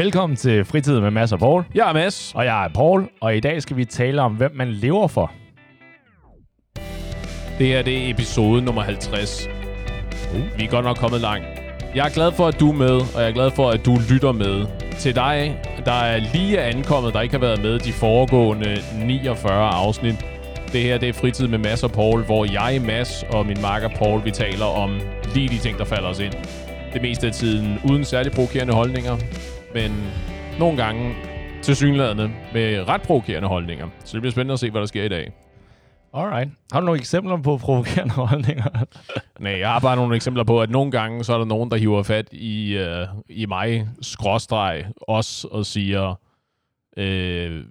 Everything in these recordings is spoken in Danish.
Velkommen til Fritid med Mads og Paul. Jeg er Mads. Og jeg er Paul, og i dag skal vi tale om, hvem man lever for. Det her det er episode nummer 50. Uh. Vi er godt nok kommet langt. Jeg er glad for, at du er med, og jeg er glad for, at du lytter med. Til dig, der er lige ankommet, der ikke har været med de foregående 49 afsnit. Det her det er Fritid med Mads og Paul, hvor jeg, Mads og min makker Paul, vi taler om lige de ting, der falder os ind. Det meste af tiden uden særlig provokerende holdninger, men nogle gange til synlædende med ret provokerende holdninger. Så det bliver spændende at se, hvad der sker i dag. Alright. Har du nogle eksempler på provokerende holdninger? Nej, jeg har bare nogle eksempler på, at nogle gange, så er der nogen, der hiver fat i, øh, i mig, skråstreg, os, og siger, øh,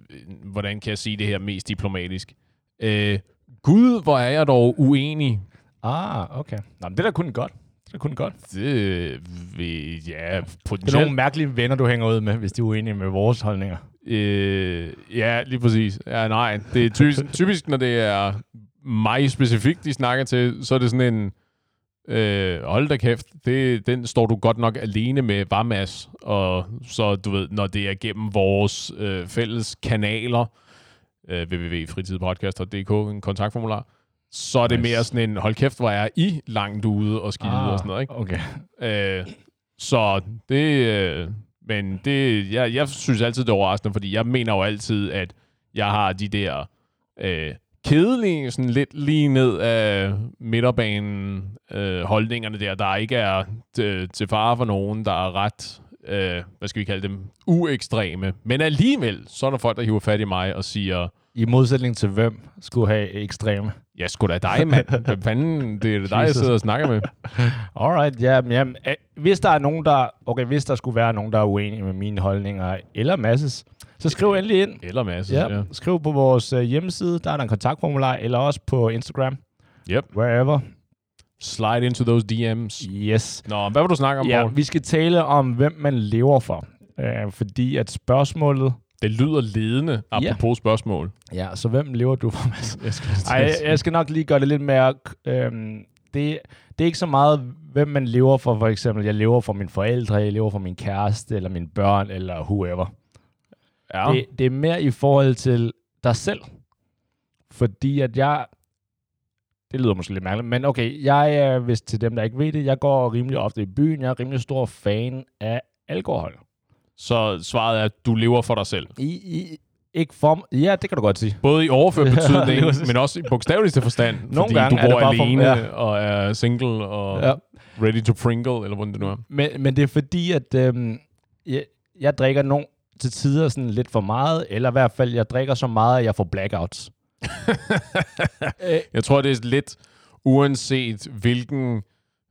hvordan kan jeg sige det her mest diplomatisk? Øh, Gud, hvor er jeg dog uenig. Ah, okay. Nå, men det er da kun godt. Det er kun godt. Det vil, ja, potentielt. Det er nogle mærkelige venner, du hænger ud med, hvis de er uenige med vores holdninger. Øh, ja, lige præcis. Ja, nej. Det er typisk, typisk, når det er mig specifikt, de snakker til, så er det sådan en, øh, hold da kæft, det, den står du godt nok alene med, var Mads. Og så, du ved, når det er gennem vores øh, fælles kanaler, øh, www.fritidpodcast.dk, en kontaktformular, så er det nice. mere sådan en, hold kæft, hvor er I langt ude og skide ah, og sådan noget, ikke? Okay. Øh, så det, øh, men det, jeg, jeg synes altid, det er overraskende, fordi jeg mener jo altid, at jeg har de der øh, kedelige, sådan lidt lige ned af midterbanen øh, holdningerne der, der ikke er til, til fare for nogen, der er ret, øh, hvad skal vi kalde dem, uekstreme. Men alligevel, så er der folk, der hiver fat i mig og siger... I modsætning til hvem skulle have ekstreme? Ja, sgu da dig, mand. Hvad fanden? Det er dig, jeg sidder og snakker med. Alright, ja. Men, jamen, hvis der er nogen, der... Okay, hvis der skulle være nogen, der er uenige med mine holdninger, eller masses, så skriv endelig ind. Eller masses, ja. ja. Skriv på vores uh, hjemmeside, der er der en kontaktformular, eller også på Instagram. Yep. Wherever. Slide into those DM's. Yes. Nå, hvad vil du snakke om, Ja, Paul? vi skal tale om, hvem man lever for. Uh, fordi at spørgsmålet det lyder ledende, apropos ja. spørgsmål. Ja, så hvem lever du for, Mads? Jeg skal, Ej, jeg skal nok lige gøre det lidt mere... Øhm, det, det er ikke så meget, hvem man lever for, for eksempel. Jeg lever for mine forældre, jeg lever for min kæreste, eller mine børn, eller whoever. Ja. Det, det er mere i forhold til dig selv. Fordi at jeg... Det lyder måske lidt mærkeligt, men okay, jeg er, hvis til dem, der ikke ved det, jeg går rimelig ofte i byen. Jeg er rimelig stor fan af alkohol. Så svaret er, at du lever for dig selv. I, i, ikke for Ja, det kan du godt sige. Både i overført betydning, men også i bogstaveligste forstand. Nogle fordi gange du bor er det bare alene for, ja. og er single og ja. ready to pringle, eller hvordan det nu er. Men, men det er fordi, at øhm, jeg, jeg drikker nogle til tider sådan lidt for meget, eller i hvert fald, jeg drikker så meget, at jeg får blackouts. jeg tror, det er lidt uanset hvilken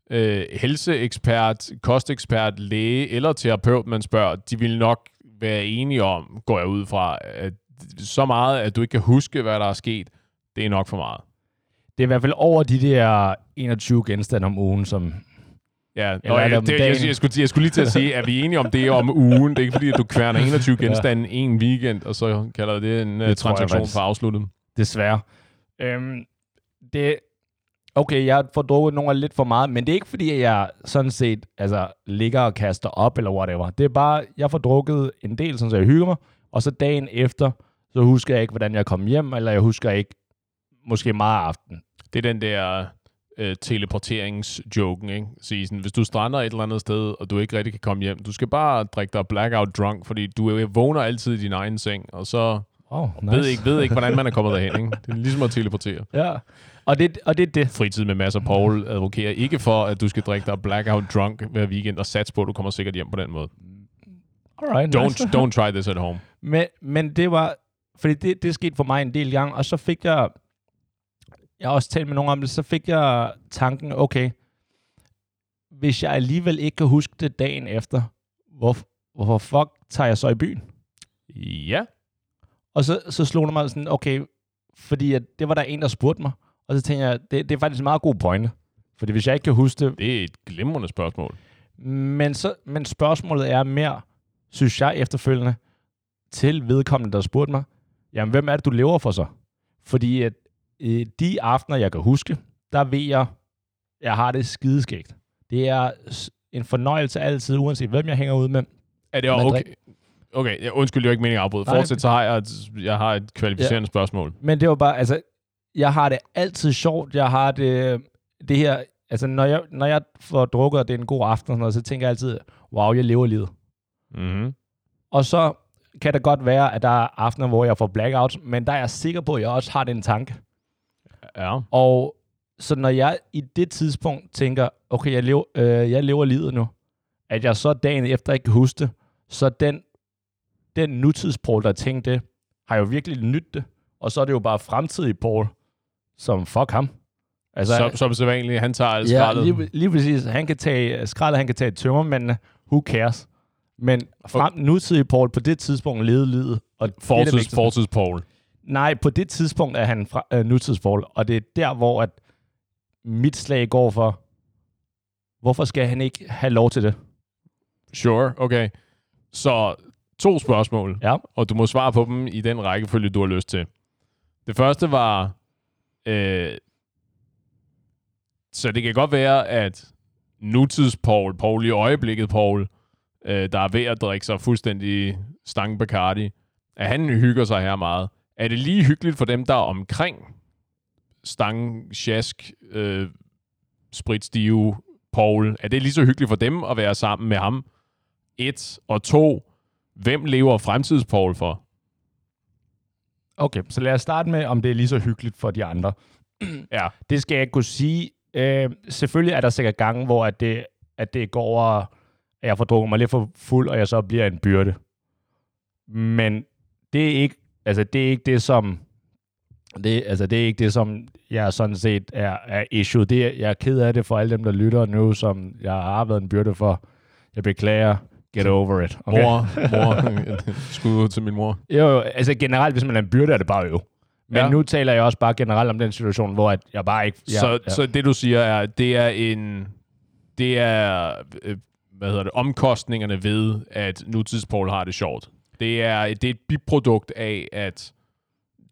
øh, helseekspert, kostekspert, læge eller terapeut, man spørger, de vil nok være enige om, går jeg ud fra, at så meget, at du ikke kan huske, hvad der er sket, det er nok for meget. Det er i hvert fald over de der 21 genstande om ugen, som... Ja, Nå, jeg, det, jeg, jeg, skulle, jeg skulle lige til at sige, er vi enige om det om ugen? Det er ikke fordi, at du kværner 21 genstande ja. en weekend, og så kalder det en det transaktion for afsluttet. Desværre. Øhm, det, okay, jeg får drukket nogle af lidt for meget, men det er ikke fordi, jeg sådan set altså, ligger og kaster op eller whatever. Det er bare, jeg får drukket en del, sådan så jeg hygger mig, og så dagen efter, så husker jeg ikke, hvordan jeg kom hjem, eller jeg husker ikke måske meget aften. Det er den der øh, teleporteringsjoken, ikke? Så sådan, hvis du strander et eller andet sted, og du ikke rigtig kan komme hjem, du skal bare drikke dig blackout drunk, fordi du vågner altid i din egen seng, og så oh, nice. ved, ikke, ved ikke, hvordan man er kommet derhen. Ikke? Det er ligesom at teleportere. Ja, og det, og det er det. Fritid med masser Paul advokerer ikke for, at du skal drikke dig blackout drunk hver weekend og satse på, at du kommer sikkert hjem på den måde. Alright, don't, nice. don't try this at home. Men, men det var, fordi det, det skete for mig en del gange, og så fik jeg, jeg har også talt med nogen om det, så fik jeg tanken, okay, hvis jeg alligevel ikke kan huske det dagen efter, hvor, hvorfor fuck tager jeg så i byen? Ja. Og så, så slog det mig sådan, okay, fordi at det var der en, der spurgte mig, og så tænkte jeg, det, det er faktisk en meget god pointe. Fordi hvis jeg ikke kan huske det... Det er et glimrende spørgsmål. Men, så, men spørgsmålet er mere, synes jeg efterfølgende, til vedkommende, der spurgte mig, jamen hvem er det, du lever for så? Fordi at øh, de aftener, jeg kan huske, der ved jeg, jeg har det skideskægt. Det er en fornøjelse altid, uanset hvem jeg hænger ud med, Er det okay? Okay, jeg undskyld, jeg ikke meningen at afbryde. Nej. Fortsæt, så har jeg et, jeg har et kvalificerende ja. spørgsmål. Men det var bare, altså, jeg har det altid sjovt. Jeg har det, det her, altså, når jeg, når jeg får drukket, og det er en god aften, og sådan noget, så tænker jeg altid, wow, jeg lever livet. Mm-hmm. Og så kan det godt være, at der er aftener, hvor jeg får blackouts, men der er jeg sikker på, at jeg også har den tanke. Ja. Og så når jeg i det tidspunkt tænker, okay, jeg lever, øh, jeg lever livet nu, at jeg så dagen efter ikke kan huske det, så den, den nutidspol, der tænkte det, har jo virkelig nyt det. Og så er det jo bare fremtidig Paul, som fuck ham. Altså, som, som sædvanligt, han tager alt ja, skraldet. lige, lige præcis. Han kan tage skraldet, han kan tage tømmermændene. Who cares? Men frem nutidig Paul på det tidspunkt levede livet. Og det er det Fortids, fortids Paul. Nej, på det tidspunkt er han fra, øh, nutidsforhold, og det er der, hvor at mit slag går for, hvorfor skal han ikke have lov til det? Sure, okay. Så to spørgsmål, Ja. og du må svare på dem i den rækkefølge, du har lyst til. Det første var, øh, så det kan godt være, at nutids Paul, Paul i øjeblikket Paul, øh, der er ved at drikke sig fuldstændig stang Bacardi, at han hygger sig her meget. Er det lige hyggeligt for dem, der er omkring stang, sjask, øh, spritstive Paul? Er det lige så hyggeligt for dem at være sammen med ham? Et. Og to. Hvem lever fremtids Paul for? Okay, så lad os starte med, om det er lige så hyggeligt for de andre. Ja. Det skal jeg kunne sige. Øh, selvfølgelig er der sikkert gange, hvor at det, at det går over, at jeg får drukket mig lidt for fuld, og jeg så bliver en byrde. Men det er ikke, altså det er ikke det, som det, altså det er ikke det, som jeg sådan set er, er issue. Det er, jeg er ked af det for alle dem, der lytter nu, som jeg har været en byrde for. Jeg beklager. Get over it. Okay. Mor, mor, skud ud til min mor. Jo, jo, altså generelt, hvis man er en byrde, er det bare øv. Men Ja. nu taler jeg også bare generelt om den situation, hvor at jeg bare ikke... Jeg, så, ja. så det du siger er, det er en, det er, øh, hvad hedder det, omkostningerne ved, at nutidspaul har det sjovt. Det er, det er et biprodukt af, at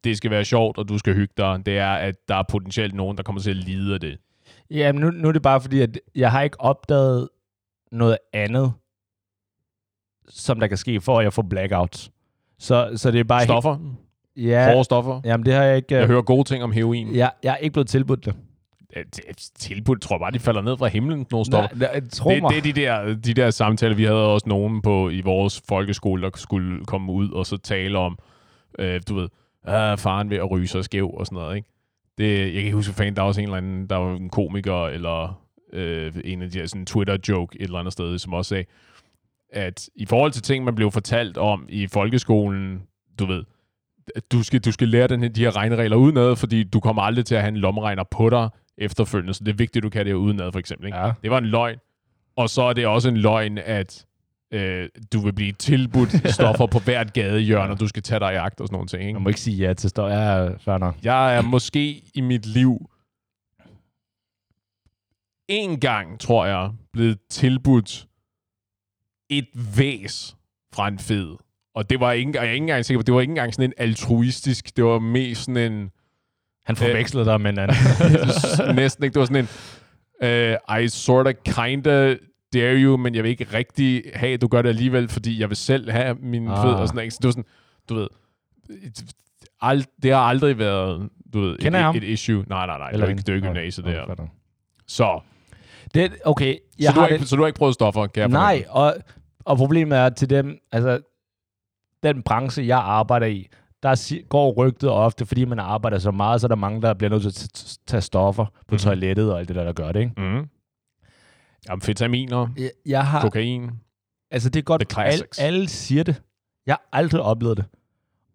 det skal være sjovt, og du skal hygge dig. Det er, at der er potentielt nogen, der kommer til at lide af det. Ja, men nu, nu er det bare fordi, at jeg har ikke opdaget noget andet, som der kan ske, for at jeg får blackouts. Så, så det er bare... Stoffer? Helt, ja, Hårde stoffer? jamen det har jeg ikke... Jeg hører gode ting om heroin. jeg, jeg er ikke blevet tilbudt det. Ja. Tilbud, tror jeg bare, de falder ned fra himlen, nogle stoffer. Nej, nej, tro Det, mig. det er de der, de der samtaler, vi havde også nogen på i vores folkeskole, der skulle komme ud og så tale om, øh, du ved, øh, faren ved at ryge sig skæv og sådan noget, ikke? Det, jeg kan ikke huske, fanden, der var også en eller anden, der var en komiker, eller øh, en af de her sådan Twitter-joke et eller andet sted, som også sagde, at i forhold til ting, man blev fortalt om i folkeskolen, du ved, at du skal, du skal lære den her, de her regneregler udenad, fordi du kommer aldrig til at have en lommeregner på dig efterfølgende, så det er vigtigt, at du kan det udenad, for eksempel. Ikke? Ja. Det var en løgn. Og så er det også en løgn, at øh, du vil blive tilbudt stoffer på hvert gadehjørne, og du skal tage dig i agt og sådan nogle ting. Ikke? Jeg må ikke sige ja til stå. Ja, fair nok. Jeg er måske i mit liv en gang, tror jeg, blevet tilbudt et væs fra en fed. Og det var ikke, jeg er ikke engang sikker på, det var ikke engang sådan en altruistisk, det var mest sådan en, Han forvekslede dig med en anden. næsten ikke, det var sådan en, uh, I sorta kinda dare you, men jeg vil ikke rigtig have, du gør det alligevel, fordi jeg vil selv have min Ah. fed og sådan noget. ikke? Så det var sådan, du ved, ald, det har aldrig været, du ved, Kender jeg ham? et, et issue. Nej, nej, nej, det er ikke, det er ikke gymnasiet der. Så, Det, okay, så jeg du, har har ikke, det, så du har ikke prøvet stoffer, kan jeg Nej, og, og problemet er til dem, altså den branche, jeg arbejder i, der går rygtet ofte, fordi man arbejder så meget, så er der mange, der bliver nødt til at tage stoffer på mm-hmm. toilettet og alt det der, der gør det, ikke? Mm. Amfetaminer, Jeg, jeg har, kokain. altså det er godt, alle, alle siger det. Jeg har aldrig oplevet det.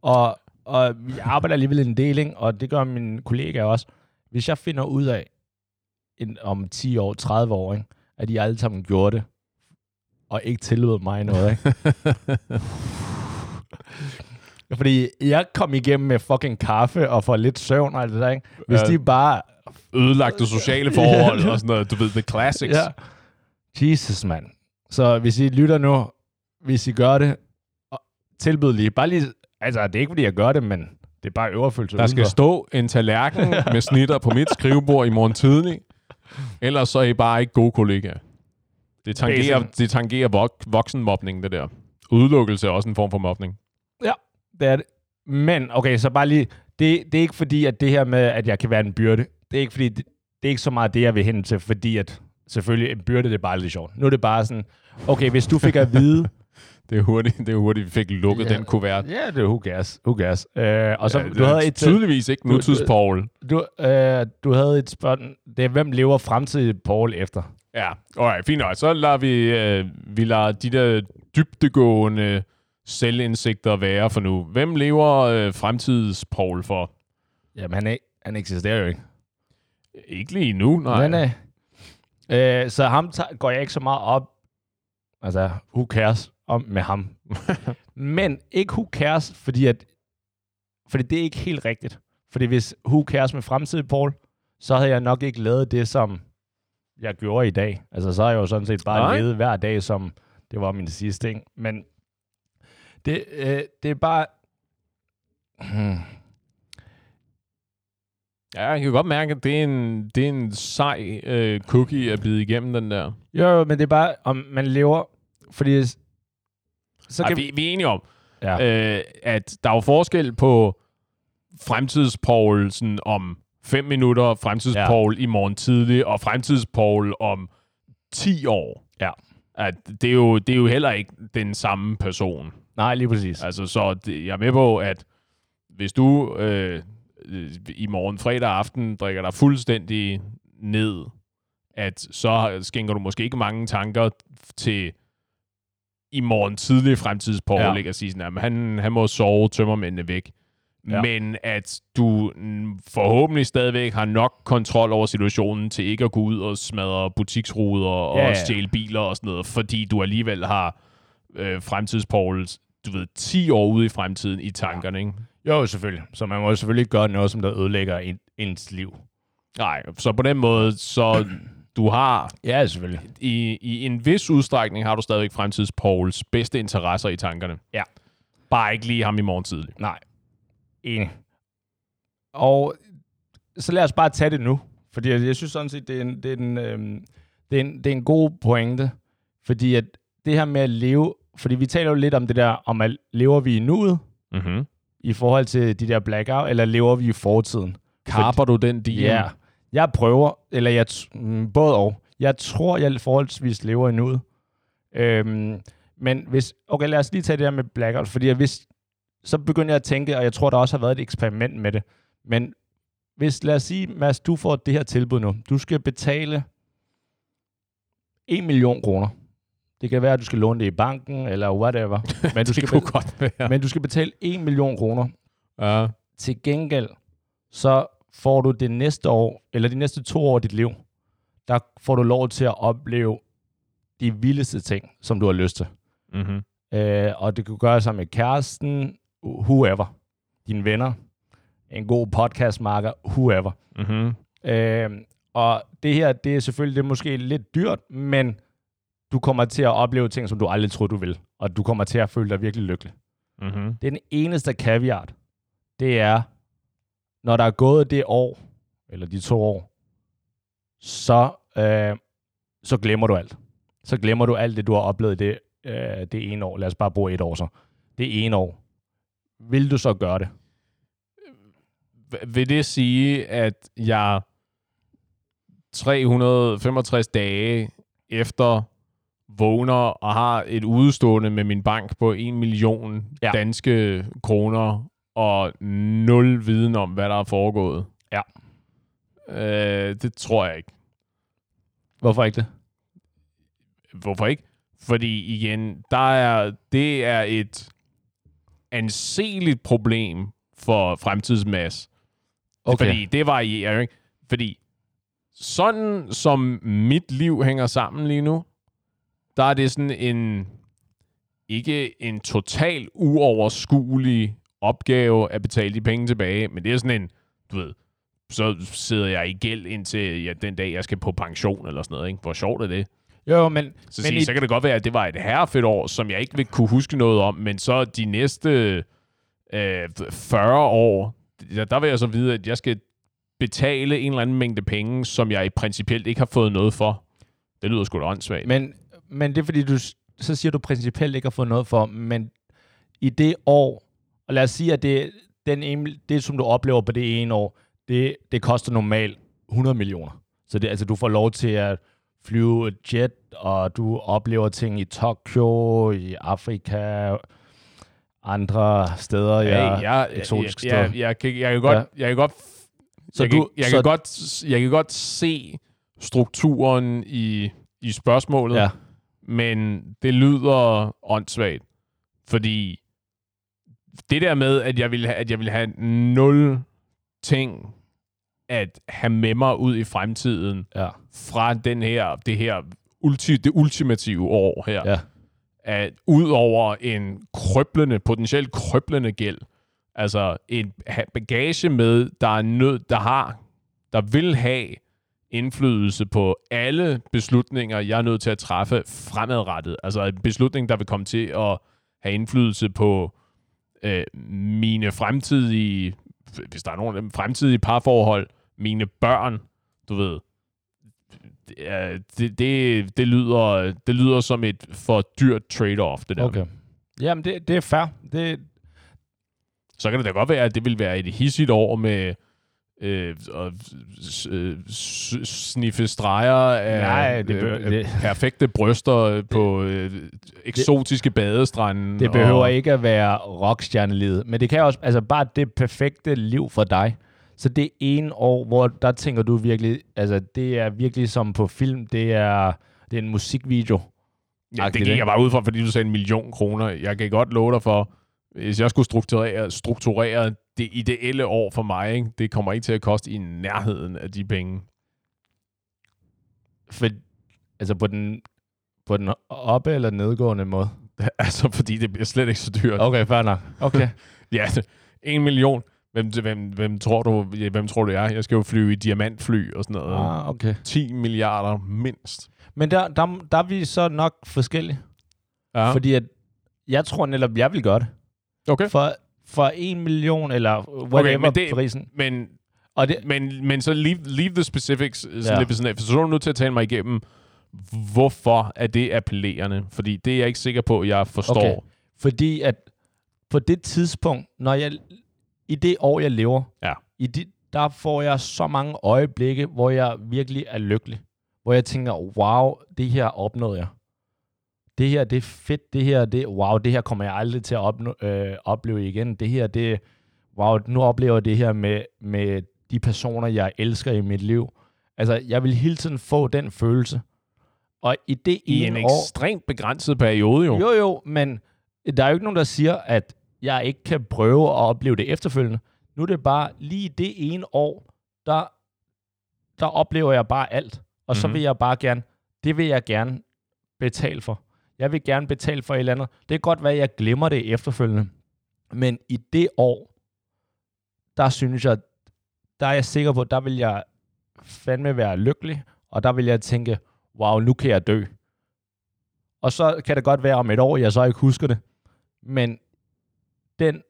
Og, og vi arbejder alligevel en del, ikke? og det gør mine kollegaer også. Hvis jeg finder ud af, en, om 10 år, 30 år, ikke? at de alle sammen gjorde det, og ikke tillod mig noget, ikke? Fordi jeg kom igennem med fucking kaffe og får lidt søvn og alt det der, ikke? Hvis Ja. de bare... Ødelagte sociale forhold og sådan noget. Du ved, the classics. Ja. Jesus, mand. Så hvis I lytter nu, hvis I gør det, tilbyd lige. Bare lige... Altså, det er ikke, fordi jeg gør det, men det er bare øverfølelse. Der skal stå en tallerken med snitter på mit skrivebord i morgen tidlig. Ellers så er I bare ikke gode kollegaer. Det tangerer, det tangerer vok- voksenmobning, det der. Udelukkelse er også en form for mobning. Det er det. Men, okay, så bare lige, det, det er ikke fordi, at det her med, at jeg kan være en byrde, det er ikke fordi, det, det er ikke så meget det, jeg vil hen til, fordi at selvfølgelig en byrde, det er bare lidt sjovt. Nu er det bare sådan, okay, hvis du fik at vide, Det er hurtigt, det er hurtigt vi fik lukket Ja. den kuvert. ja, det er who cares, who cares. Øh, og så, Ja, du det havde et, tydeligvis ikke nutids Paul. du, øh, du havde et spørgsmål, det er, hvem lever fremtidig Paul efter? Ja, alright, fint nok. Så lader vi, øh, vi lader de der dybdegående selvindsigter være for nu. Hvem lever øh, Paul for? Jamen, han, er, han eksisterer jo ikke. Ikke lige nu, nej. Nej, nej. Øh, så ham tager, går jeg ikke så meget op, altså, who cares om med ham. Men ikke who cares, fordi, at, fordi det er ikke helt rigtigt. Fordi hvis who cares med fremtidig Paul, så havde jeg nok ikke lavet det, som jeg gjorde i dag. Altså, så har jeg jo sådan set bare Nej. levet hver dag, som det var min sidste ting. Men det, øh, det er bare... Hmm. Ja, jeg kan godt mærke, at det er en, det er en sej øh, cookie at bide igennem den der. Jo, men det er bare, om man lever... Fordi... Så Ej, kan vi, vi er enige om, Ja. øh, at der er jo forskel på fremtidspaul sådan om 5 minutter, fremtidspaul ja. i morgen tidlig, og fremtidspaul om 10 år. Ja. At det, er jo, det er jo heller ikke den samme person. Nej, lige præcis. Altså, så det, jeg er med på, at hvis du øh, i morgen fredag aften drikker dig fuldstændig ned, at så skænker du måske ikke mange tanker til i morgen tidlig fremtidspål, Ja. at sige sådan, at han, han må sove tømmermændene væk. Ja. Men at du forhåbentlig stadigvæk har nok kontrol over situationen til ikke at gå ud og smadre butiksruder og Ja, ja. stjæle biler og sådan noget, fordi du alligevel har øh, fremtidspåls, du ved, 10 år ude i fremtiden i tankerne, ikke? Jo, selvfølgelig. Så man må selvfølgelig ikke gøre noget, som der ødelægger en, ens liv. Nej, så på den måde, så du har Ja, selvfølgelig. i, i en vis udstrækning har du stadigvæk fremtidspåls bedste interesser i tankerne. Ja. Bare ikke lige ham i morgen tidlig. Nej. Enig. Og så lad os bare tage det nu. Fordi jeg, jeg synes sådan set, det er en, det er en, øhm, det er en, det er en god pointe. Fordi at det her med at leve... Fordi vi taler jo lidt om det der, om at lever vi i nuet Mm-hmm. i forhold til de der blackout, eller lever vi i fortiden? Karper du den DM? Ja. Jeg prøver, eller jeg, mm, både og. Jeg tror, jeg forholdsvis lever i nuet. Øhm, men hvis, okay, lad os lige tage det her med blackout, fordi hvis, så begynder jeg at tænke, og jeg tror, der også har været et eksperiment med det, men hvis, lad os sige, Mads, du får det her tilbud nu. Du skal betale 1 million kroner. Det kan være, at du skal låne det i banken, eller whatever. Men du skal, kunne godt være. men du skal betale 1 million kroner Ja. til gengæld, så får du det næste år, eller de næste to år af dit liv, der får du lov til at opleve de vildeste ting, som du har lyst til. Mm-hmm. Øh, og det kan gøre sig med kæresten, whoever, dine venner, en god podcastmarker, whoever. Mm-hmm. Øh, og det her, det er selvfølgelig det er måske lidt dyrt, men du kommer til at opleve ting, som du aldrig troede, du vil. Og du kommer til at føle dig virkelig lykkelig. Mm-hmm. Det er den eneste caveat. Det er, når der er gået det år, eller de to år, så, øh, så glemmer du alt. Så glemmer du alt det, du har oplevet det, øh, det ene år. Lad os bare bruge et år så. Det ene år. Vil du så gøre det? Vil det sige, at jeg 365 dage efter vågner og har et udstående med min bank på 1 million Ja. danske kroner og nul viden om, hvad der er foregået? Ja. Øh, det tror jeg ikke. Hvorfor ikke det? Hvorfor ikke? Fordi igen, der er, det er et anseligt problem for fremtidsmass. Okay. Fordi det varierer, ikke? Fordi sådan som mit liv hænger sammen lige nu, der er det sådan en ikke en total uoverskuelig opgave at betale de penge tilbage, men det er sådan en, du ved, så sidder jeg i gæld indtil ja, den dag, jeg skal på pension eller sådan noget, ikke? Hvor sjovt er det? Jo, men, Så, men sige, i, så kan det godt være, at det var et herrefedt år, som jeg ikke vil kunne huske noget om, men så de næste øh, 40 år, der, der vil jeg så vide, at jeg skal betale en eller anden mængde penge, som jeg i principielt ikke har fået noget for. Det lyder sgu da åndssvagt. men, men det er fordi, du, så siger du principielt ikke at få noget for, men i det år, og lad os sige, at det, den ene, det, som du oplever på det ene år, det, det koster normalt 100 millioner. Så det, altså, du får lov til at flyve et jet, og du oplever ting i Tokyo, i Afrika, andre steder, ja, Hey, jeg, eksotiske jeg, jeg, steder. jeg, kan, jeg kan godt, Ja. jeg kan godt, Så jeg, kan, du- jeg, så- kan godt, jeg kan godt se strukturen i, i spørgsmålet, Ja. men det lyder åndssvagt, fordi det der med, at jeg vil have, at jeg vil have nul ting at have med mig ud i fremtiden ja, fra den her, det her ulti, det ultimative år her, ja. at ud over en krøblende, potentielt krøblende gæld, altså en bagage med, der er nød, der har, der vil have indflydelse på alle beslutninger, jeg er nødt til at træffe fremadrettet. Altså en beslutning, der vil komme til at have indflydelse på øh, mine fremtidige, hvis der er nogen af dem, fremtidige parforhold, mine børn, du ved. Det, det, det, det, lyder, det lyder som et for dyrt trade-off, det der. Okay. Jamen, det, det er fair. Det, Så kan det da godt være, at det vil være et hissigt år med øh, s- øh, sniffe streger af Nej, det behøver- øh, det- perfekte bryster på øh, eksotiske badestrande. det behøver og, ikke at være rockstjernelivet, men det kan også, altså bare det perfekte liv for dig. Så det ene år, hvor der tænker du virkelig, altså det er virkelig som på film, det er, det er en musikvideo. Ja, det gik jeg bare ud fra, fordi du sagde en million kroner. Jeg kan godt love dig for, hvis jeg skulle strukturere, strukturere det ideelle år for mig, ikke? det kommer ikke til at koste i nærheden af de penge. For, altså på den, på den oppe- eller nedgående måde. altså, fordi det bliver slet ikke så dyrt. Okay, fair nok. Okay. Ja, en million. Hvem, hvem, hvem, tror du, ja, hvem tror du jeg er? Jeg skal jo flyve i diamantfly og sådan noget. ah, okay. 10 milliarder mindst. Men der, der, der er vi så nok forskellige. Ja. Fordi at, jeg tror netop, jeg vil gøre det. Okay. For, for en million, eller whatever men det- prisen. Men, Og det, men, men så leave, leave the specifics sådan Ja. lidt ved sådan af, for så er du nødt til at tale mig igennem, hvorfor er det appellerende? Fordi det er jeg ikke sikker på, at jeg forstår. Okay. Fordi at på det tidspunkt, når jeg, i det år, jeg lever, Ja. i det, der får jeg så mange øjeblikke, hvor jeg virkelig er lykkelig. Hvor jeg tænker, wow, det her opnåede jeg. Det her, det er fedt. Det her, det, wow, det her kommer jeg aldrig til at opnå, øh, opleve igen. Det her, det, wow, nu oplever jeg det her med, med de personer, jeg elsker i mit liv. Altså, jeg vil hele tiden få den følelse. Og i det I en år... ekstremt begrænset periode jo. Jo, jo, men der er jo ikke nogen, der siger, at jeg ikke kan prøve at opleve det efterfølgende. Nu er det bare lige det ene år, der, der oplever jeg bare alt. Og så Mhm. vil jeg bare gerne, det vil jeg gerne betale for. Jeg vil gerne betale for et eller andet. Det kan godt være, at jeg glemmer det efterfølgende. Men i det år, der synes jeg, der er jeg sikker på, der vil jeg fandme være lykkelig, og der vil jeg tænke, wow, nu kan jeg dø. Og så kan det godt være om et år, jeg så ikke husker det. Men den,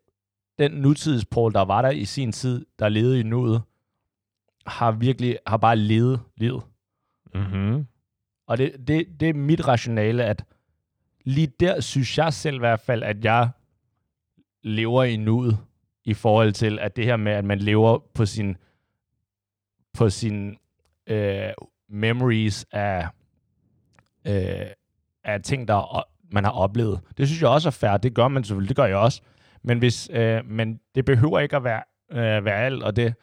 den nutidspål, der var der i sin tid, der levede i nuet, har virkelig, har bare levet livet. Mm-hmm. Og det, det, det er mit rationale, at lige der synes jeg selv i hvert fald, at jeg lever i nuet, i forhold til, at det her med, at man lever på sin, på sin øh, memories af, øh, af ting, der er- man har oplevet. Det synes jeg også er fair. Det gør man selvfølgelig. Det gør jeg også. Men, hvis, øh, men det behøver ikke at være, øh, være alt, og det,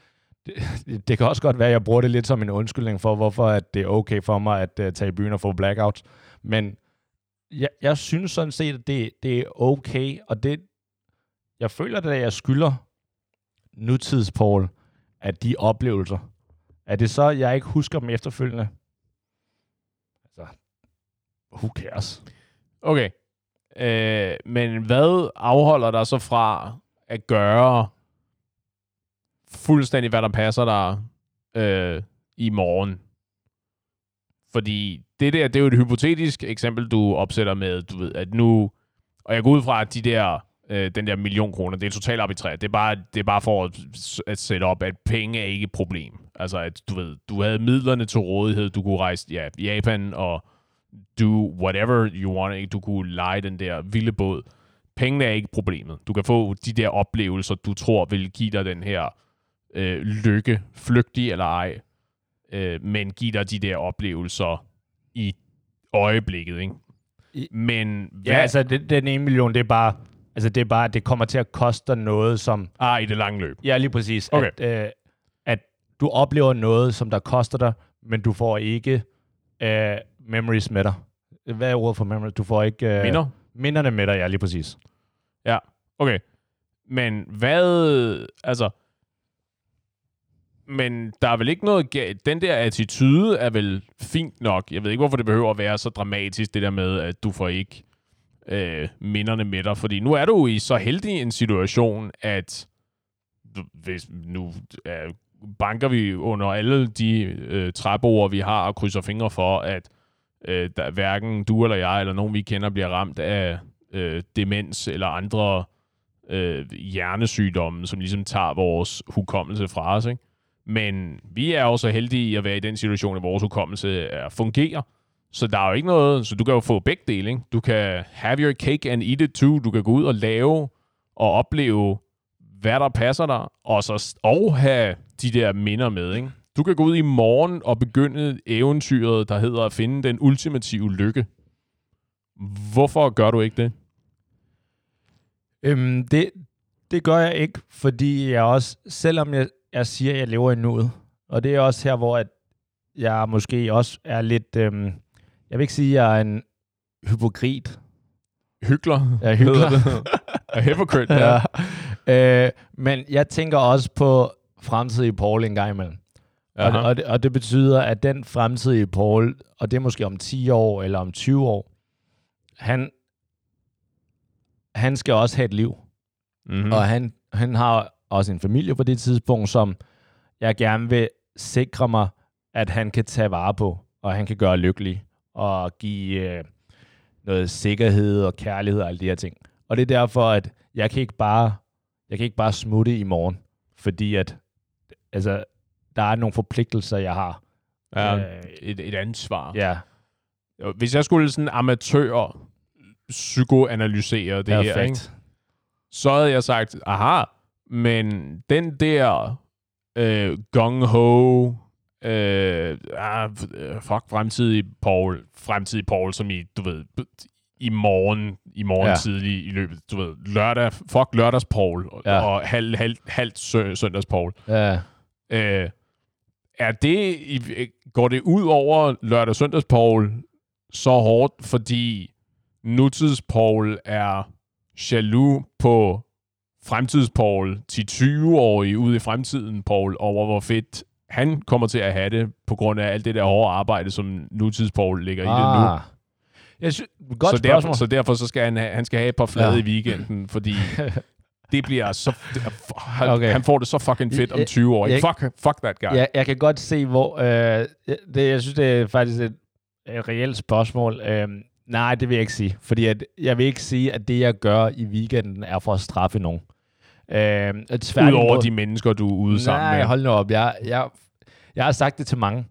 det, det kan også godt være, at jeg bruger det lidt som en undskyldning for, hvorfor at det er okay for mig at øh, tage i byen og få blackouts. Men jeg, jeg synes sådan set, at det, det er okay, og det, jeg føler det, at jeg skylder nutidspål af de oplevelser. Er det så, jeg ikke husker dem efterfølgende? Altså, who cares? Okay. Øh, men hvad afholder dig så fra at gøre fuldstændig, hvad der passer dig øh, i morgen? Fordi det der, det er jo et hypotetisk eksempel, du opsætter med, du ved, at nu, og jeg går ud fra, at de der, øh, den der million kroner, det er totalt arbitrært. Det er bare, det er bare for at, at sætte op, at penge er ikke et problem. Altså, at du ved, du havde midlerne til rådighed, du kunne rejse, ja, Japan og do whatever you want. Ikke? Du kunne lege den der vilde båd. Pengene er ikke problemet. Du kan få de der oplevelser, du tror vil give dig den her øh, lykke, flygtig eller ej, øh, men give dig de der oplevelser i øjeblikket, ikke? I- Men Ja, altså, det, den ene million, det er bare, altså, det er bare, det kommer til at koste noget, som, ah, i det lange løb. ja, lige præcis, Okay. at, øh, at du oplever noget, som der koster dig, men du får ikke øh, memories med dig. Hvad er ordet for memories? Du får ikke... Øh, Minder? Minderne med dig, ja, lige præcis. Ja, okay. Men hvad, altså, men der er vel ikke noget. Den der attitude er vel fint nok. Jeg ved ikke, hvorfor det behøver at være så dramatisk, det der med, at du får ikke øh, minderne med dig. Fordi nu er du i så heldig en situation, at hvis nu øh, banker vi under alle de øh, træbord, vi har, og krydser fingre for, at øh, der, hverken du eller jeg, eller nogen vi kender, bliver ramt af øh, demens eller andre øh, hjernesygdomme, som ligesom tager vores hukommelse fra os. Ikke? Men vi er også heldige at være i den situation, at vores hukommelse er, fungerer. Så der er jo ikke noget, så du kan jo få begge dele. Ikke? Du kan have your cake and eat it too. Du kan gå ud og lave og opleve, hvad der passer dig, og, så, og have de der minder med. Ikke? Du kan gå ud i morgen og begynde eventyret, der hedder at finde den ultimative lykke. Hvorfor gør du ikke det? Øhm, det, det gør jeg ikke, fordi jeg også, selvom jeg, jeg siger, at jeg lever i nuet, og det er også her, hvor at jeg måske også er lidt, øhm, jeg vil ikke sige, at jeg er en hypokrit. Er hyggler. hedder det. A hypocrite, ja. ja. øh, men jeg tænker også på fremtidige Paul en gang imellem. Og, Aha. og, det, og det betyder, at den fremtidige Paul, og det er måske om 10 år eller om 20 år, han, han skal også have et liv. Mm-hmm. Mm. Og han, han har også en familie på det tidspunkt, som jeg gerne vil sikre mig, at han kan tage vare på, og han kan gøre lykkelig, og give øh, noget sikkerhed og kærlighed og alle de her ting. Og det er derfor, at jeg kan ikke bare, jeg kan ikke bare smutte i morgen, fordi at, altså, der er nogle forpligtelser, jeg har. ja, øh, et, et ansvar. Ja, Hvis jeg skulle sådan amatør psykoanalysere det her, ikke? perfekt. så havde jeg sagt, aha, men den der øh, gung-ho, øh, ah, fuck, fremtidig Paul, fremtidig Paul, som i, du ved, i morgen, i morgen ja. Tidlig i løbet, du ved, lørdag, fuck lørdags Paul, ja. Og halv, halv, halvt sø, søndags Paul. Ja. Øh, er det, i- går det ud over lørdag søndags Paul så hårdt, fordi nutids Paul er jaloux på fremtids Paul til 20-årige ude i fremtiden Paul, over hvor fedt han kommer til at have det, på grund af alt det der hårde arbejde, som nutids Paul ligger i det nu. Ah. Jeg synes, godt så, spørgsmål. derfor, så derfor så skal han, have, han skal have et par flade. Ja. i weekenden, fordi det bliver så... Han, Okay. han får det så fucking fedt om Jeg- 20 år. jeg- Fuck, fuck that guy. Ja, jeg kan godt se, hvor... Øh, det, jeg synes, det er faktisk et, et reelt spørgsmål. Øh, nej, det vil jeg ikke sige. Fordi at, jeg vil ikke sige, at det, jeg gør i weekenden, er for at straffe nogen. Øh, Udover de mennesker, du er ude sammen Nej, med. hold nu op. Jeg, jeg, jeg har sagt det til mange.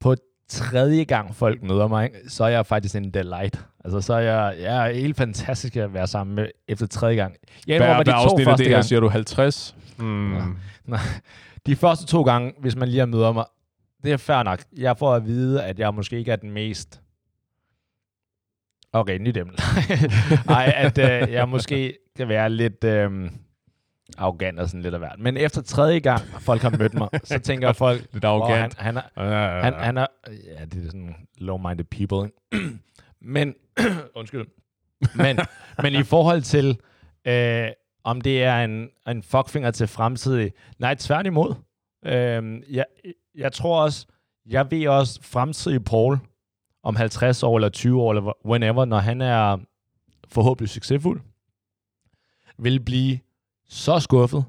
På tredje gang folk møder mig, så er jeg faktisk en delight. Altså, så er jeg, jeg er helt fantastisk at være sammen med efter tredje gang. Jeg indrømmer, de to første det her? gang, Siger du 50? Mm. Ja. de første to gange, hvis man lige møder mig, det er fair nok. Jeg får at vide, at jeg måske ikke er den mest... Okay, nyt emne. Ej, at øh, jeg måske kan være lidt øh, arrogant og sådan lidt af hvert. Men efter tredje gang, folk har mødt mig, så tænker folk, Lidt han, han, er, Uh, han, han er... Ja, det er sådan low-minded people. men, undskyld. Men, men i forhold til, øh, om det er en, en fuckfinger til fremtidig, nej, tværtimod. Øh, jeg, jeg tror også, jeg ved også fremtidig Paul, om 50 år eller 20 år, eller whenever, når han er forhåbentlig succesfuld, vil blive så skuffet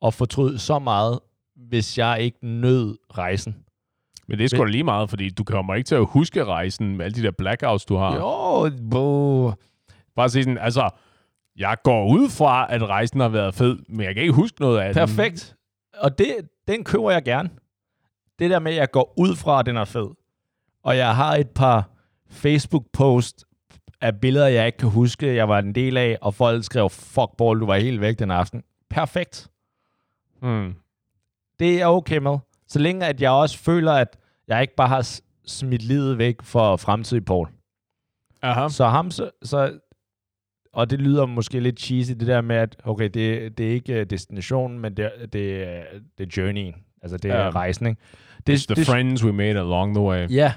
og fortryde så meget, hvis jeg ikke nød rejsen. Men det er sgu da lige meget, fordi du kommer ikke til at huske rejsen med alle de der blackouts, du har. Jo, bo. Bare sige sådan, altså, jeg går ud fra, at rejsen har været fed, men jeg kan ikke huske noget af den. Perfekt. Og det, den køber jeg gerne. Det der med, at jeg går ud fra, at den er fed, og jeg har et par Facebook-post af billeder, jeg ikke kan huske, jeg var en del af, og folk skrev, fuck ball, du var helt væk den aften. Perfekt. Mm. Det er jeg okay med. Så længe at jeg også føler, at jeg ikke bare har smidt livet væk for fremtidig Paul. Aha. Så ham, så, så, og det lyder måske lidt cheesy, det der med, at okay, det, det er ikke øh, destinationen, men det, det, er- det er journeyen. Altså, det er Ja. rejsen, ikke? It's the det, friends we made along the way. Ja.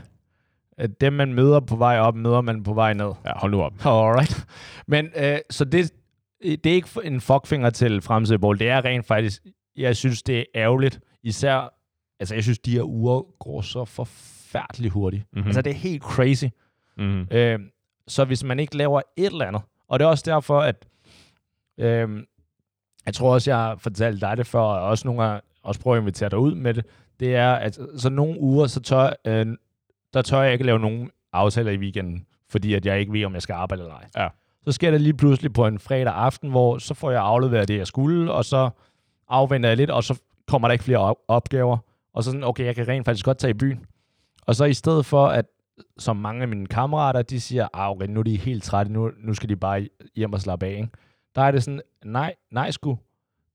At Dem, man møder på vej op, møder man på vej ned. Ja, hold nu op. Alright. Men øh, så det, det er ikke en fuckfinger til fremtidig bold. Det er rent faktisk, jeg synes, det er ærgerligt. Især, altså jeg synes, de her uger går så forfærdeligt hurtigt. Mhm. Mm-hmm. Altså det er helt crazy. Mm. Øh, så hvis man ikke laver et eller andet, og det er også derfor, at øh, jeg tror også, jeg har fortalt dig det før, og også nogle gange også prøver at invitere dig ud med det, det er, at så nogle uger, så tør, øh, der tør jeg ikke lave nogen aftaler i weekenden, fordi at jeg ikke ved, om jeg skal arbejde eller ej. Ja. Så sker det lige pludselig på en fredag aften, hvor så får jeg afleveret det, jeg skulle, og så afventer jeg lidt, og så kommer der ikke flere op- opgaver. Og så sådan, okay, jeg kan rent faktisk godt tage i byen. Og så i stedet for, at som mange af mine kammerater, de siger, ah, okay, nu er de helt trætte, nu, nu skal de bare hjem og slappe af, ikke? Der er det sådan, nej, nej sgu.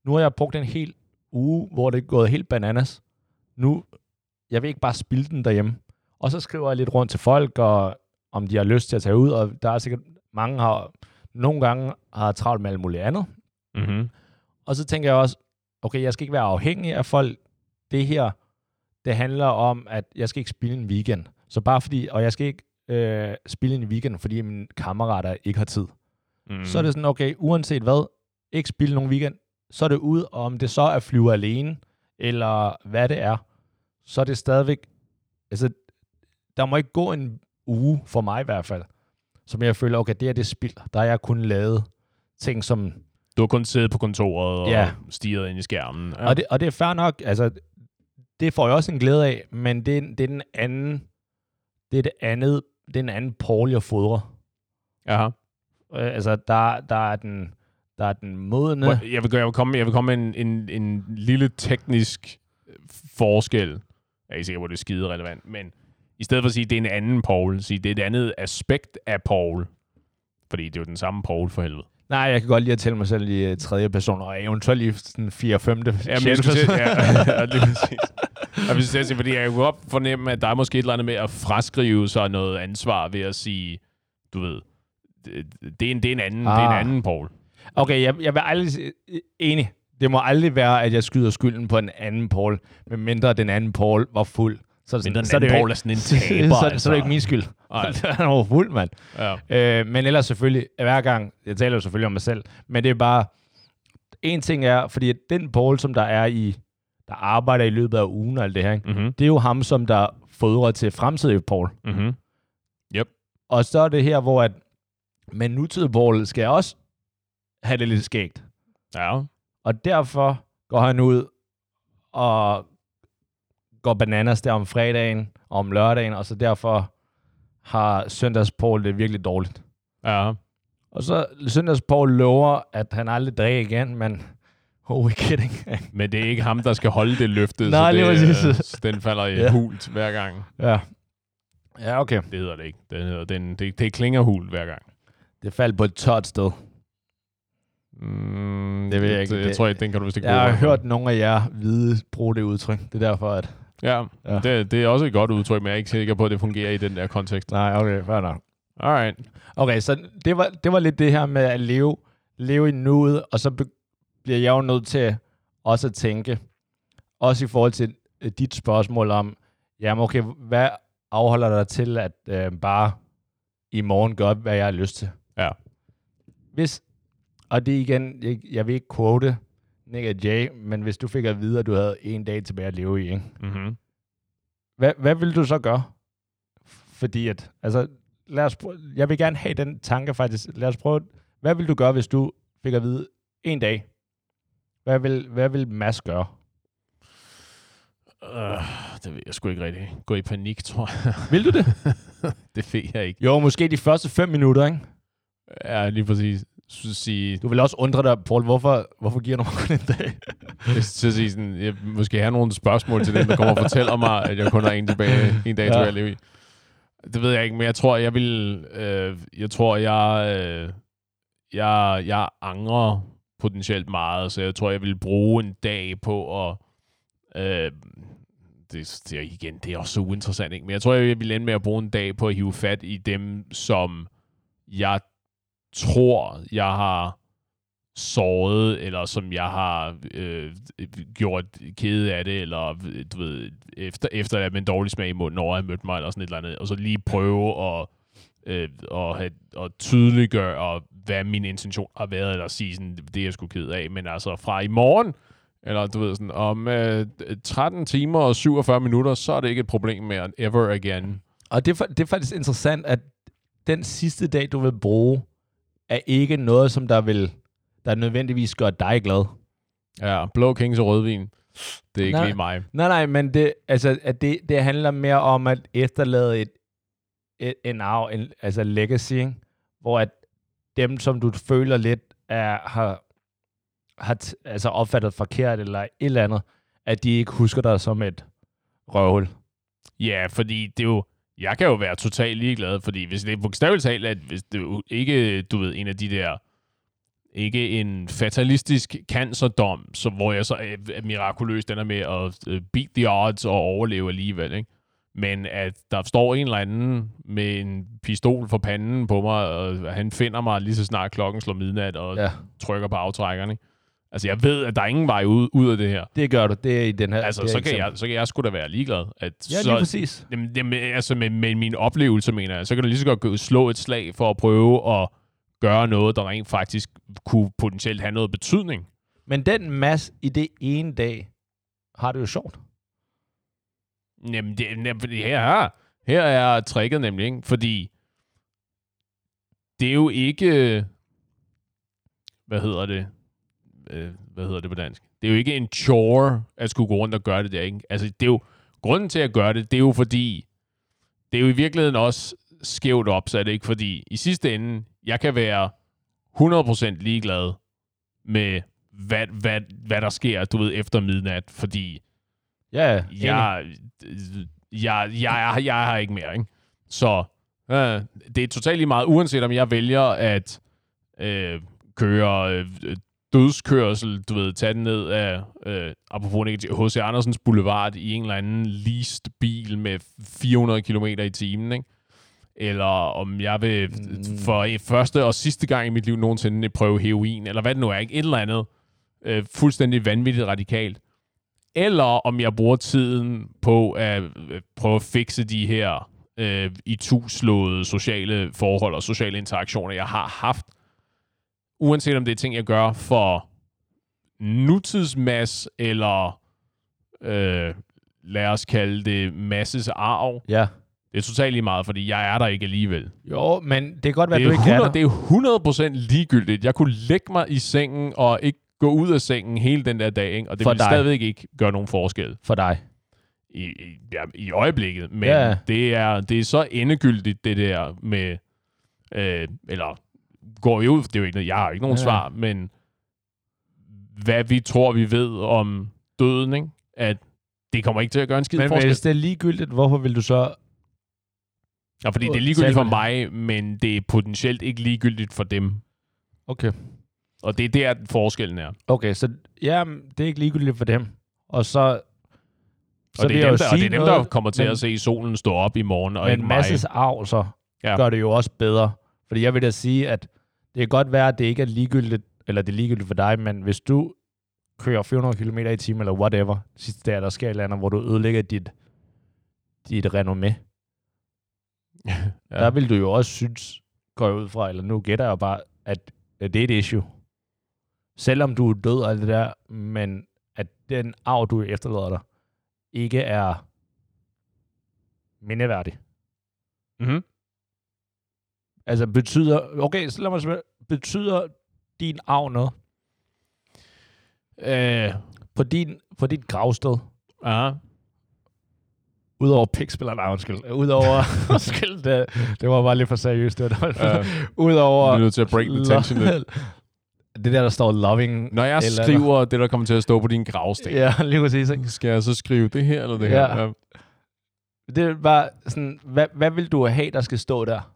Nu har jeg brugt en hel uge, hvor det er gået helt bananas. Nu, jeg vil ikke bare spilde den derhjemme. Og så skriver jeg lidt rundt til folk, og om de har lyst til at tage ud, og der er sikkert mange har, nogle gange har travlt med alt muligt andet. Mm-hmm. Og så tænker jeg også, okay, jeg skal ikke være afhængig af folk. Det her, det handler om, at jeg skal ikke spille en weekend. Så bare fordi, og jeg skal ikke øh, spille en weekend, fordi mine kammerater ikke har tid. Mm. Så er det sådan, okay, uanset hvad, ikke spille nogen weekend, så er det ud, og om det så er flyve alene, eller hvad det er, så er det stadigvæk, altså, der må ikke gå en uge, for mig i hvert fald, som jeg føler, okay, det er det spild. Der har jeg kun lavet ting, som Du har kun siddet på kontoret og Ja. stirret ind i skærmen. Ja. Og, det, og det er fair nok, altså, det får jeg også en glæde af, men det, er- det er den anden, det er det andet, det er en anden Paul, jeg fodrer. Aha. Øh, altså, der, der er den, der er den modne. Jeg vil, jeg vil komme, jeg vil komme med en, en, en lille teknisk øh, forskel. Jeg er ikke sikker på, det er skide relevant, men i stedet for at sige, at det er en anden Paul, sige, det er et andet aspekt af Paul. Fordi det er jo den samme Paul for helvede. Nej, jeg kan godt lide at tælle mig selv i uh, tredje person, og eventuelt i sådan 4. 5. Ja, men jeg skulle til, ja, ja, lige præcis. Jeg vil sige, fordi jeg kunne godt fornemme, at der er måske et eller andet med at fraskrive sig noget ansvar ved at sige, du ved, det, det, er, en, det, er, en anden, ah. det er en Ah. anden Paul. Okay, jeg, jeg vil aldrig... sige- Enig. Det må aldrig være, at jeg skyder skylden på en anden Paul, medmindre den anden Paul var fuld. Så, er det Men den sådan- så er det jo ikke- er sådan en så, taber, så, altså. så er det ikke min skyld. Han var fuld, mand. Ja. Øh, men ellers selvfølgelig, hver gang, jeg taler jo selvfølgelig om mig selv, men det er bare, en ting er, fordi den Paul, som der er i, der arbejder i løbet af ugen og alt det her, ikke? Mm-hmm. det er jo ham, som der fodrer til fremtidig Paul. Mm-hmm. Og så er det her, hvor at, men nutidig Paul skal også have det lidt skægt. Ja. Og derfor går han ud og går bananas der om fredagen og om lørdagen, og så derfor har søndags Paul det virkelig dårligt. Ja. Og så søndags Paul lover, at han aldrig drikker igen, men we kidding? Men det er ikke ham, der skal holde det løfte, Nej, så, lige det, præcis. øh, den falder i Ja. hult hver gang. ja. Ja, okay. Det hedder det ikke. Det, hedder, den, det, det klinger hult hver gang. Det faldt på et tørt sted. Mm, Det ved jeg ikke. Det, jeg tror ikke, den kan du vist ikke Jeg har hørt nogle af jer vide bruge det udtryk. Det er derfor, at... Ja, Ja. Det, det er også et godt udtryk, men jeg er ikke sikker på, at det fungerer i den der kontekst. Nej, okay, fair nok. Alright. Okay, så det var, det var lidt det her med at leve, leve i nuet, og så bliver jeg jo nødt til også at tænke, også i forhold til øh, dit spørgsmål om, jamen okay, hvad afholder dig til at øh, bare i morgen gøre, hvad jeg har lyst til? Ja. Hvis, og det igen, jeg, jeg vil ikke quote Nick Jay, men hvis du fik at vide, at du havde en dag tilbage at leve i, ikke? Mm-hmm. Hvad, hvad vil du så gøre? Fordi at, altså, lad os prøve, jeg vil gerne have den tanke faktisk. Lad os prøve, hvad vil du gøre, hvis du fik at vide en dag? Hvad vil, hvad vil Mads gøre? Uh, det ved jeg sgu ikke rigtigt. Gå i panik, tror jeg. Vil du det? det ved jeg ikke. jo, måske de første fem minutter, ikke? Ja, lige præcis. Så sige, Du vil også undre dig, Paul, hvorfor, hvorfor giver du mig kun en dag? jeg skal sige sådan, jeg måske have nogle spørgsmål til den, der kommer og fortæller mig, at jeg kun har en, tilbage, en dag Ja. tilbage at leve i. Det ved jeg ikke, men jeg tror, jeg vil... Øh, jeg tror, jeg... Øh, jeg, jeg angrer potentielt meget, så jeg tror, jeg vil bruge en dag på at... Øh, det, det igen, det er også så uinteressant, ikke? Men jeg tror, jeg vil ende med at bruge en dag på at hive fat i dem, som jeg tror, jeg har såret, eller som jeg har øh, gjort kede af det, eller du ved, efter, efter at med en dårlig smag i munden over at have mødt mig, eller sådan et eller andet, og så lige prøve at, øh, at, have, at tydeliggøre, hvad min intention har været, eller sige sådan, det jeg skulle kede af, men altså fra i morgen, eller du ved sådan, om øh, 13 timer og 47 minutter, så er det ikke et problem mere ever again. Og det er, det er faktisk interessant, at den sidste dag, du vil bruge, er ikke noget, som der vil der nødvendigvis gør dig glad. Ja, blå kings og rødvin. Det er ikke nej, lige mig. Nej, nej, men det, altså, at det, det handler mere om at efterlade et, et, en arv, en, altså legacy, ikke? hvor at dem, som du føler lidt er, har, har t- altså opfattet forkert eller et eller andet, at de ikke husker dig som et røvhul. Ja, fordi det er jo, jeg kan jo være totalt ligeglad, fordi hvis det er bogstaveligt talt, at hvis det er ikke, du ved, en af de der ikke en fatalistisk cancerdom, så, hvor jeg så er, er mirakuløst ender med at uh, beat the odds og overleve alligevel. Ikke? Men at der står en eller anden med en pistol for panden på mig, og han finder mig lige så snart klokken slår midnat og ja. trykker på aftrækkerne. Ikke? Altså, jeg ved, at der er ingen vej ud, ud af det her. Det gør du. Det er i den her. Altså, så kan, jeg, så kan jeg sgu da være ligeglad. At ja, lige så, præcis. Jamen, jamen, altså, med, med min oplevelse, mener jeg, så kan du lige så godt slå et slag for at prøve at gøre noget, der rent faktisk kunne potentielt have noget betydning. Men den masse i det ene dag, har det jo sjovt. Jamen, det, jamen her, her er tricket nemlig, ikke? fordi det er jo ikke, hvad hedder det, øh, hvad hedder det på dansk? Det er jo ikke en chore at skulle gå rundt og gøre det der, ikke? Altså, det er jo, grunden til at gøre det, det er jo fordi, det er jo i virkeligheden også skævt opsat, ikke? Fordi i sidste ende, jeg kan være 100% ligeglad med, hvad, hvad, hvad der sker, du ved, efter midnat, fordi ja, jeg, jeg, jeg, jeg, jeg har ikke mere, ikke? Så øh, det er totalt lige meget, uanset om jeg vælger at øh, køre øh, dødskørsel, du ved, tage den ned af, øh, apropos H.C. Andersens Boulevard i en eller anden leased bil med 400 km i timen, ikke? eller om jeg vil mm. for første og sidste gang i mit liv nogensinde prøve heroin, eller hvad det nu er, ikke? Et eller andet øh, fuldstændig vanvittigt radikalt. Eller om jeg bruger tiden på at øh, prøve at fikse de her øh, i tuslåede sociale forhold og sociale interaktioner, jeg har haft. Uanset om det er ting, jeg gør for nutidsmass, eller øh, lad os kalde det masses arv. Ja. Det er totalt lige meget, fordi jeg er der ikke alligevel. Jo, men det kan godt være, at du ikke 100, er der. Det er 100% ligegyldigt. Jeg kunne lægge mig i sengen og ikke gå ud af sengen hele den der dag, ikke? og det vil stadigvæk ikke gøre nogen forskel. For dig? I, i, ja, i øjeblikket. Men ja. det, er, det er så endegyldigt, det der med... Øh, eller går vi ud... Det er jo ikke jeg har ikke nogen ja. svar, men hvad vi tror, vi ved om døden, ikke? at det kommer ikke til at gøre en skid men forskel. Men hvis det er ligegyldigt, hvorfor vil du så Ja, fordi det er ligegyldigt for mig, men det er potentielt ikke ligegyldigt for dem. Okay. Og det er der, forskellen er. Okay, så ja, det er ikke ligegyldigt for dem. Og så... Så og, det er dem, der, og det er dem, noget, der kommer til men, at se solen stå op i morgen, og men ikke masses arv, så ja. gør det jo også bedre. Fordi jeg vil da sige, at det kan godt være, at det ikke er ligegyldigt, eller det er ligegyldigt for dig, men hvis du kører 400 km i timen, eller whatever, sidste dag, der sker et eller andet, hvor du ødelægger dit, dit renommé, ja. der vil du jo også synes, går jeg ud fra, eller nu gætter jeg bare, at, at det er et issue. Selvom du er død og alt det der, men at den arv, du efterlader dig, ikke er mindeværdig. Mm-hmm. Altså betyder, okay, så lad mig spørge, betyder din arv noget? Øh, på, din, på dit gravsted? Ja. Udover pikspiller, nej, undskyld. Udover, undskyld, det, det var bare lidt for seriøst. Det var, uh, Udover... Du er nødt til at break the tension lidt. Det der, der står loving... Når jeg eller skriver eller... det, der kommer til at stå på din gravsten. Ja, lige præcis. Ikke? Skal jeg så skrive det her eller det ja. her? Ja. Det var sådan, hvad, hvad vil du have, der skal stå der?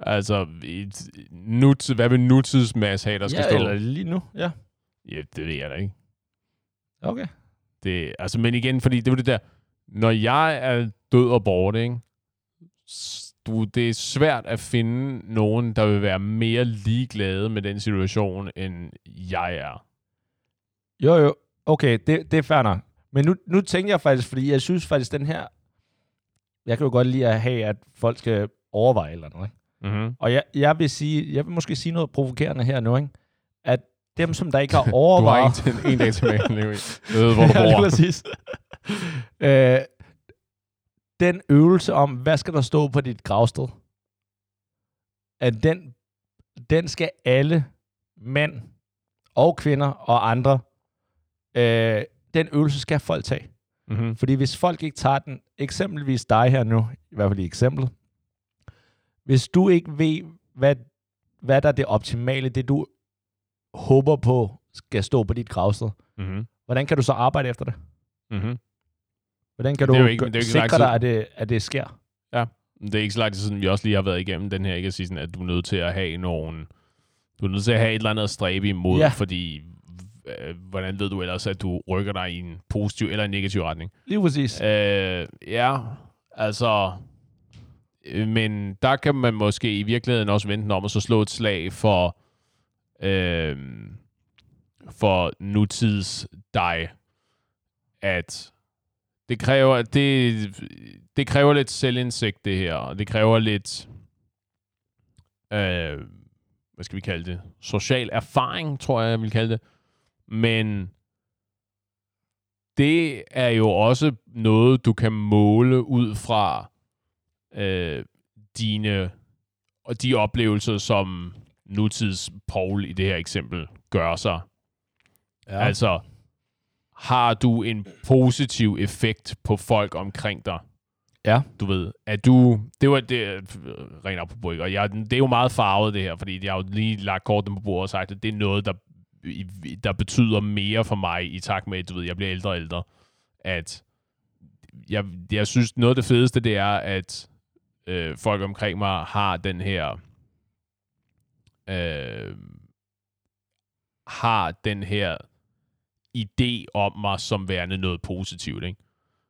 Altså, et, nut, hvad vil nutids Mads have, der skal ja, stå? eller lige nu, ja. Ja, det ved jeg da ikke. Okay. Det, altså, men igen, fordi det er jo det der, når jeg er død og borte, ikke? Du, det er svært at finde nogen, der vil være mere ligeglade med den situation, end jeg er. Jo, jo. Okay, det, det er fair nok. Men nu, nu tænker jeg faktisk, fordi jeg synes faktisk, den her... Jeg kan jo godt lide at have, at folk skal overveje eller noget. Ikke? Mm-hmm. Og jeg, jeg vil sige, jeg vil måske sige noget provokerende her nu, ikke? At dem, som der ikke har Du har overvejet... en, til, en dag tilbage, Levi. Hvor du Ja, bor. præcis. øh, den øvelse om, hvad skal der stå på dit gravsted, at den, den skal alle mænd og kvinder og andre, øh, den øvelse skal folk tage. Mm-hmm. Fordi hvis folk ikke tager den, eksempelvis dig her nu, i hvert fald i eksemplet, hvis du ikke ved, hvad, hvad der er det optimale, det du håber på skal stå på dit gravsted, Mm-hmm. hvordan kan du så arbejde efter det? Mm-hmm. Hvordan kan Det du ikke- det ikke sikre dig, at det, at det sker? Det er ikke så lang tid siden, vi også lige har været igennem den her, ikke at sige sådan, at du er nødt til at have nogen, du er nødt til at have et eller andet at stræbe imod, Ja. fordi øh, hvordan ved du ellers, at du rykker dig i en positiv eller en negativ retning? Lige præcis. Øh, ja, altså, Øh, men der kan man måske i virkeligheden også vente om og så slå et slag for, øh, for nutids dig, at det kræver, det, det kræver lidt selvindsigt, det her, og det kræver lidt, øh, hvad skal vi kalde det, social erfaring, tror jeg, jeg vil kalde det, men det er jo også noget, du kan måle ud fra øh, dine og de oplevelser, som nutids Paul i det her eksempel gør sig. Ja. Altså, har du en positiv effekt på folk omkring dig? Ja. Du ved, at du... Det var det, rent op på ikke? Og jeg, det er jo meget farvet, det her, fordi jeg har jo lige lagt korten på bordet og sagt, at det er noget, der, der betyder mere for mig i takt med, at du ved, jeg bliver ældre og ældre. At jeg, jeg synes, noget af det fedeste, det er, at øh, folk omkring mig har den her... Øh, har den her idé om mig som værende noget positivt, ikke?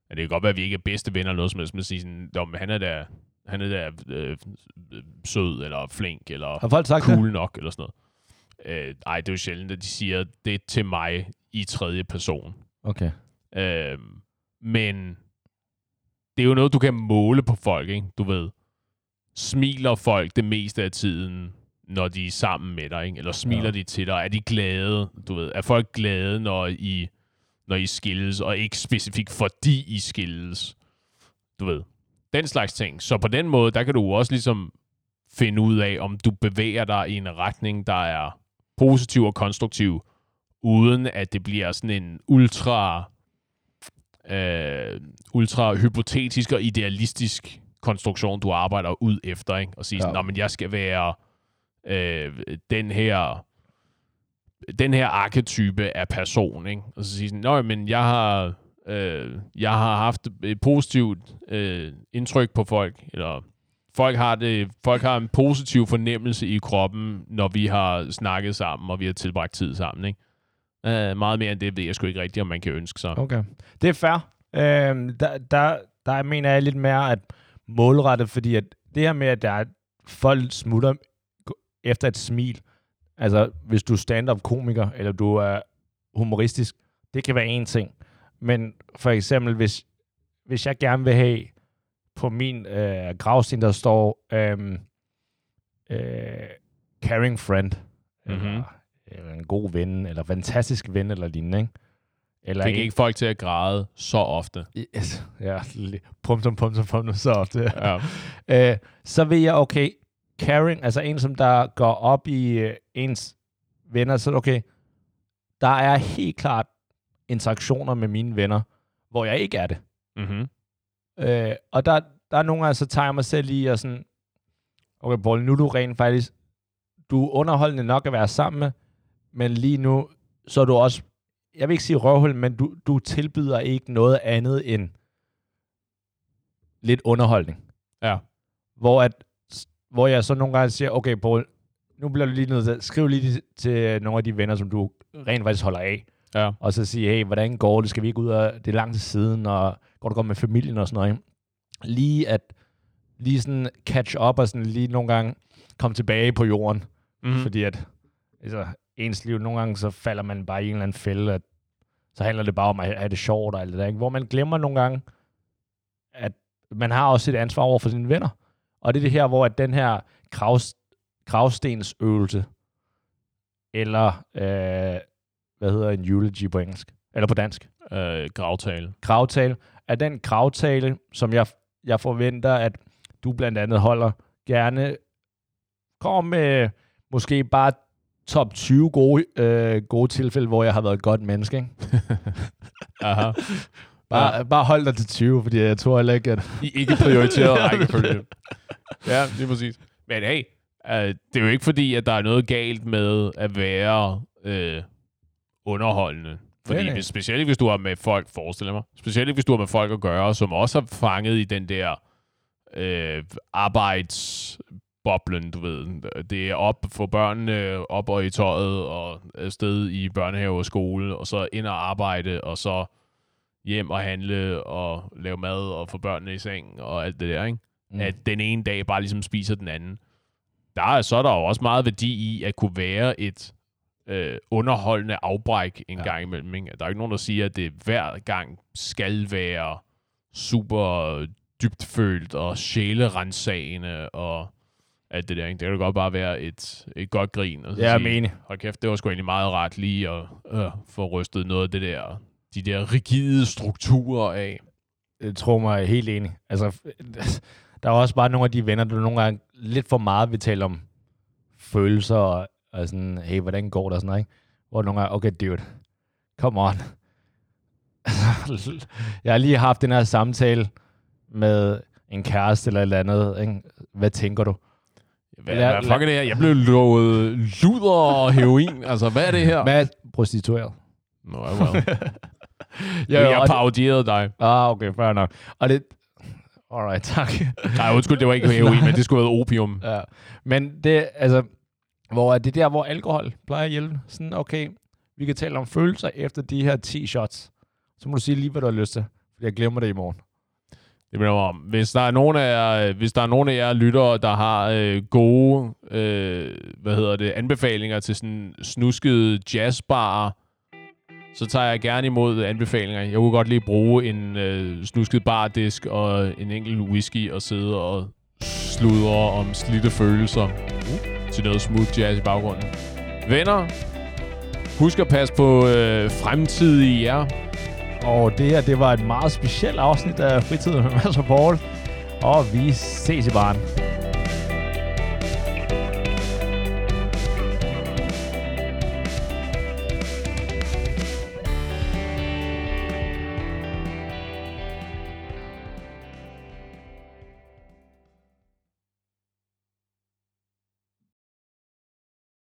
Men det kan godt være, at vi ikke er bedste venner eller noget som helst, men sige sådan, "Nå, men han er da, han er da øh, sød, eller flink, eller Har folk sagt det? cool nok, eller sådan noget. Øh, ej, det er jo sjældent, at de siger det til mig i tredje person. Okay. Øh, men det er jo noget, du kan måle på folk, ikke? Du ved, smiler folk det meste af tiden, når de er sammen med dig, ikke? Eller smiler Ja. de til dig? Er de glade? Du ved, er folk glade, når I, når I skilles, og ikke specifikt fordi I skilles? Du ved, den slags ting. Så på den måde, der kan du også ligesom finde ud af, om du bevæger dig i en retning, der er positiv og konstruktiv, uden at det bliver sådan en ultra øh, ultra hypotetisk og idealistisk konstruktion, du arbejder ud efter, ikke? Og sige Ja. "Nå, men jeg skal være øh, den her den her arketype af person, ikke? Og så sige sådan, Nå, men jeg har øh, jeg har haft et positivt øh, indtryk på folk, eller folk har, det, folk har en positiv fornemmelse i kroppen, når vi har snakket sammen, og vi har tilbragt tid sammen, ikke? Uh, meget mere end det ved jeg sgu ikke rigtigt, om man kan ønske sig. Okay. Det er fair. Øhm, der, der, der mener jeg lidt mere at målrette, fordi at det her med, at der er folk smutter efter et smil, altså hvis du er stand-up komiker, eller du er humoristisk, det kan være en ting. Men for eksempel, hvis, hvis jeg gerne vil have på min øh, gravsten, der står øhm, øh, caring friend, eller, Mhm. Eller en god ven, eller fantastisk ven, eller lignende, ikke? Eller Fik en- ikke folk til at græde så ofte. Yes. Ja, punktum, punktum, punktum, så ofte. Ja. øh, så vil jeg, okay, caring, altså en, som der går op i øh, ens venner, så okay, der er helt klart interaktioner med mine venner, hvor jeg ikke er det. Mm-hmm. Øh, og der, der er nogle gange, så tager jeg mig selv i og sådan, okay, Paul, nu er du rent faktisk, du er underholdende nok at være sammen med, men lige nu, så er du også, jeg vil ikke sige røvhul, men du, du tilbyder ikke noget andet end lidt underholdning. Ja. Hvor, at, hvor jeg så nogle gange siger, okay, Paul, nu bliver du lige nødt til at skrive lige til nogle af de venner, som du rent faktisk holder af. Ja. Og så sige, hey, hvordan går det? Skal vi ikke ud af, det er lang tid siden, og går det godt med familien og sådan noget. Ikke? Lige at, lige sådan catch up og sådan lige nogle gange komme tilbage på jorden. Mm. Fordi at, altså, ens liv, nogle gange så falder man bare i en eller anden fælde, at så handler det bare om at have det sjovt og alt det der, ikke? Hvor man glemmer nogle gange, at man har også et ansvar over for sine venner. Og det er det her, hvor at den her kravs, kravstensøvelse, eller øh, hvad hedder en eulogy på engelsk, eller på dansk, Øh, gravtale. kravtale, er den kravtale, som jeg, jeg forventer, at du blandt andet holder, gerne kommer med måske bare top 20 gode, øh, gode tilfælde, hvor jeg har været et godt menneske. Ikke? Aha. Bare, ja. bare hold dig til 20, fordi jeg tror heller ikke, at... I ikke prioriteret rækkefølge. ja, lige præcis. Men hey, øh, det er jo ikke fordi, at der er noget galt med at være øh, underholdende. Fordi nej. hvis, specielt hvis du har med folk, forestiller mig, specielt hvis du har med folk at gøre, som også er fanget i den der øh, arbejdsboblen, du ved. Det er op for børnene, op og i tøjet, og afsted i børnehave og skole, og så ind og arbejde, og så hjem og handle, og lave mad, og få børnene i seng, og alt det der, ikke? Mm. At den ene dag bare ligesom spiser den anden. Der er, så er der jo også meget værdi i at kunne være et øh, underholdende afbræk en ja. Gang imellem. Ikke? Der er ikke nogen, der siger, at det hver gang skal være super dybtfølt og sjælerensagende og alt det der. Ikke? Det kan godt bare være et, et godt grin. Og så er sige, enig. Hold kæft, det var sgu egentlig meget rart lige at øh, få rystet noget af det der, de der rigide strukturer af. Jeg tror mig helt enig. Altså, der er også bare nogle af de venner, der nogle gange lidt for meget vil tale om følelser og, og sådan, hey, hvordan går det og sådan noget, ikke? Hvor nogle gange, okay, dude, come on. jeg har lige haft den her samtale med en kæreste eller et eller andet, ikke? Hvad tænker du? Hvad, Lad- hvad fuck er det her? Jeg blev lovet luder og heroin. Altså, hvad er det her? Hvad er prostitueret? Nå, well. Ja, jeg det- parodierede dig. Ah, okay, fair nok. Og det... Alright, tak. Nej, undskyld, det var ikke heroin, men det skulle være opium. Ja. Men det, altså, hvor er det der, hvor alkohol plejer at hjælpe? Sådan, okay, vi kan tale om følelser efter de her 10 shots. Så må du sige lige, hvad du har lyst til. Jeg glemmer det i morgen. Det mener om, hvis der er nogen af jer, hvis der er nogen af jer lyttere, der har øh, gode, øh, hvad hedder det, anbefalinger til sådan snuskede jazzbar, så tager jeg gerne imod anbefalinger. Jeg kunne godt lige bruge en øh, snusket bardisk og en enkelt whisky og sidde og sludre om slidte følelser uh. til noget smooth jazz i baggrunden. Venner, husk at passe på øh, fremtidige jer. Og det her, det var et meget specielt afsnit af Fritid med Mads og Paul. Og vi ses i baren.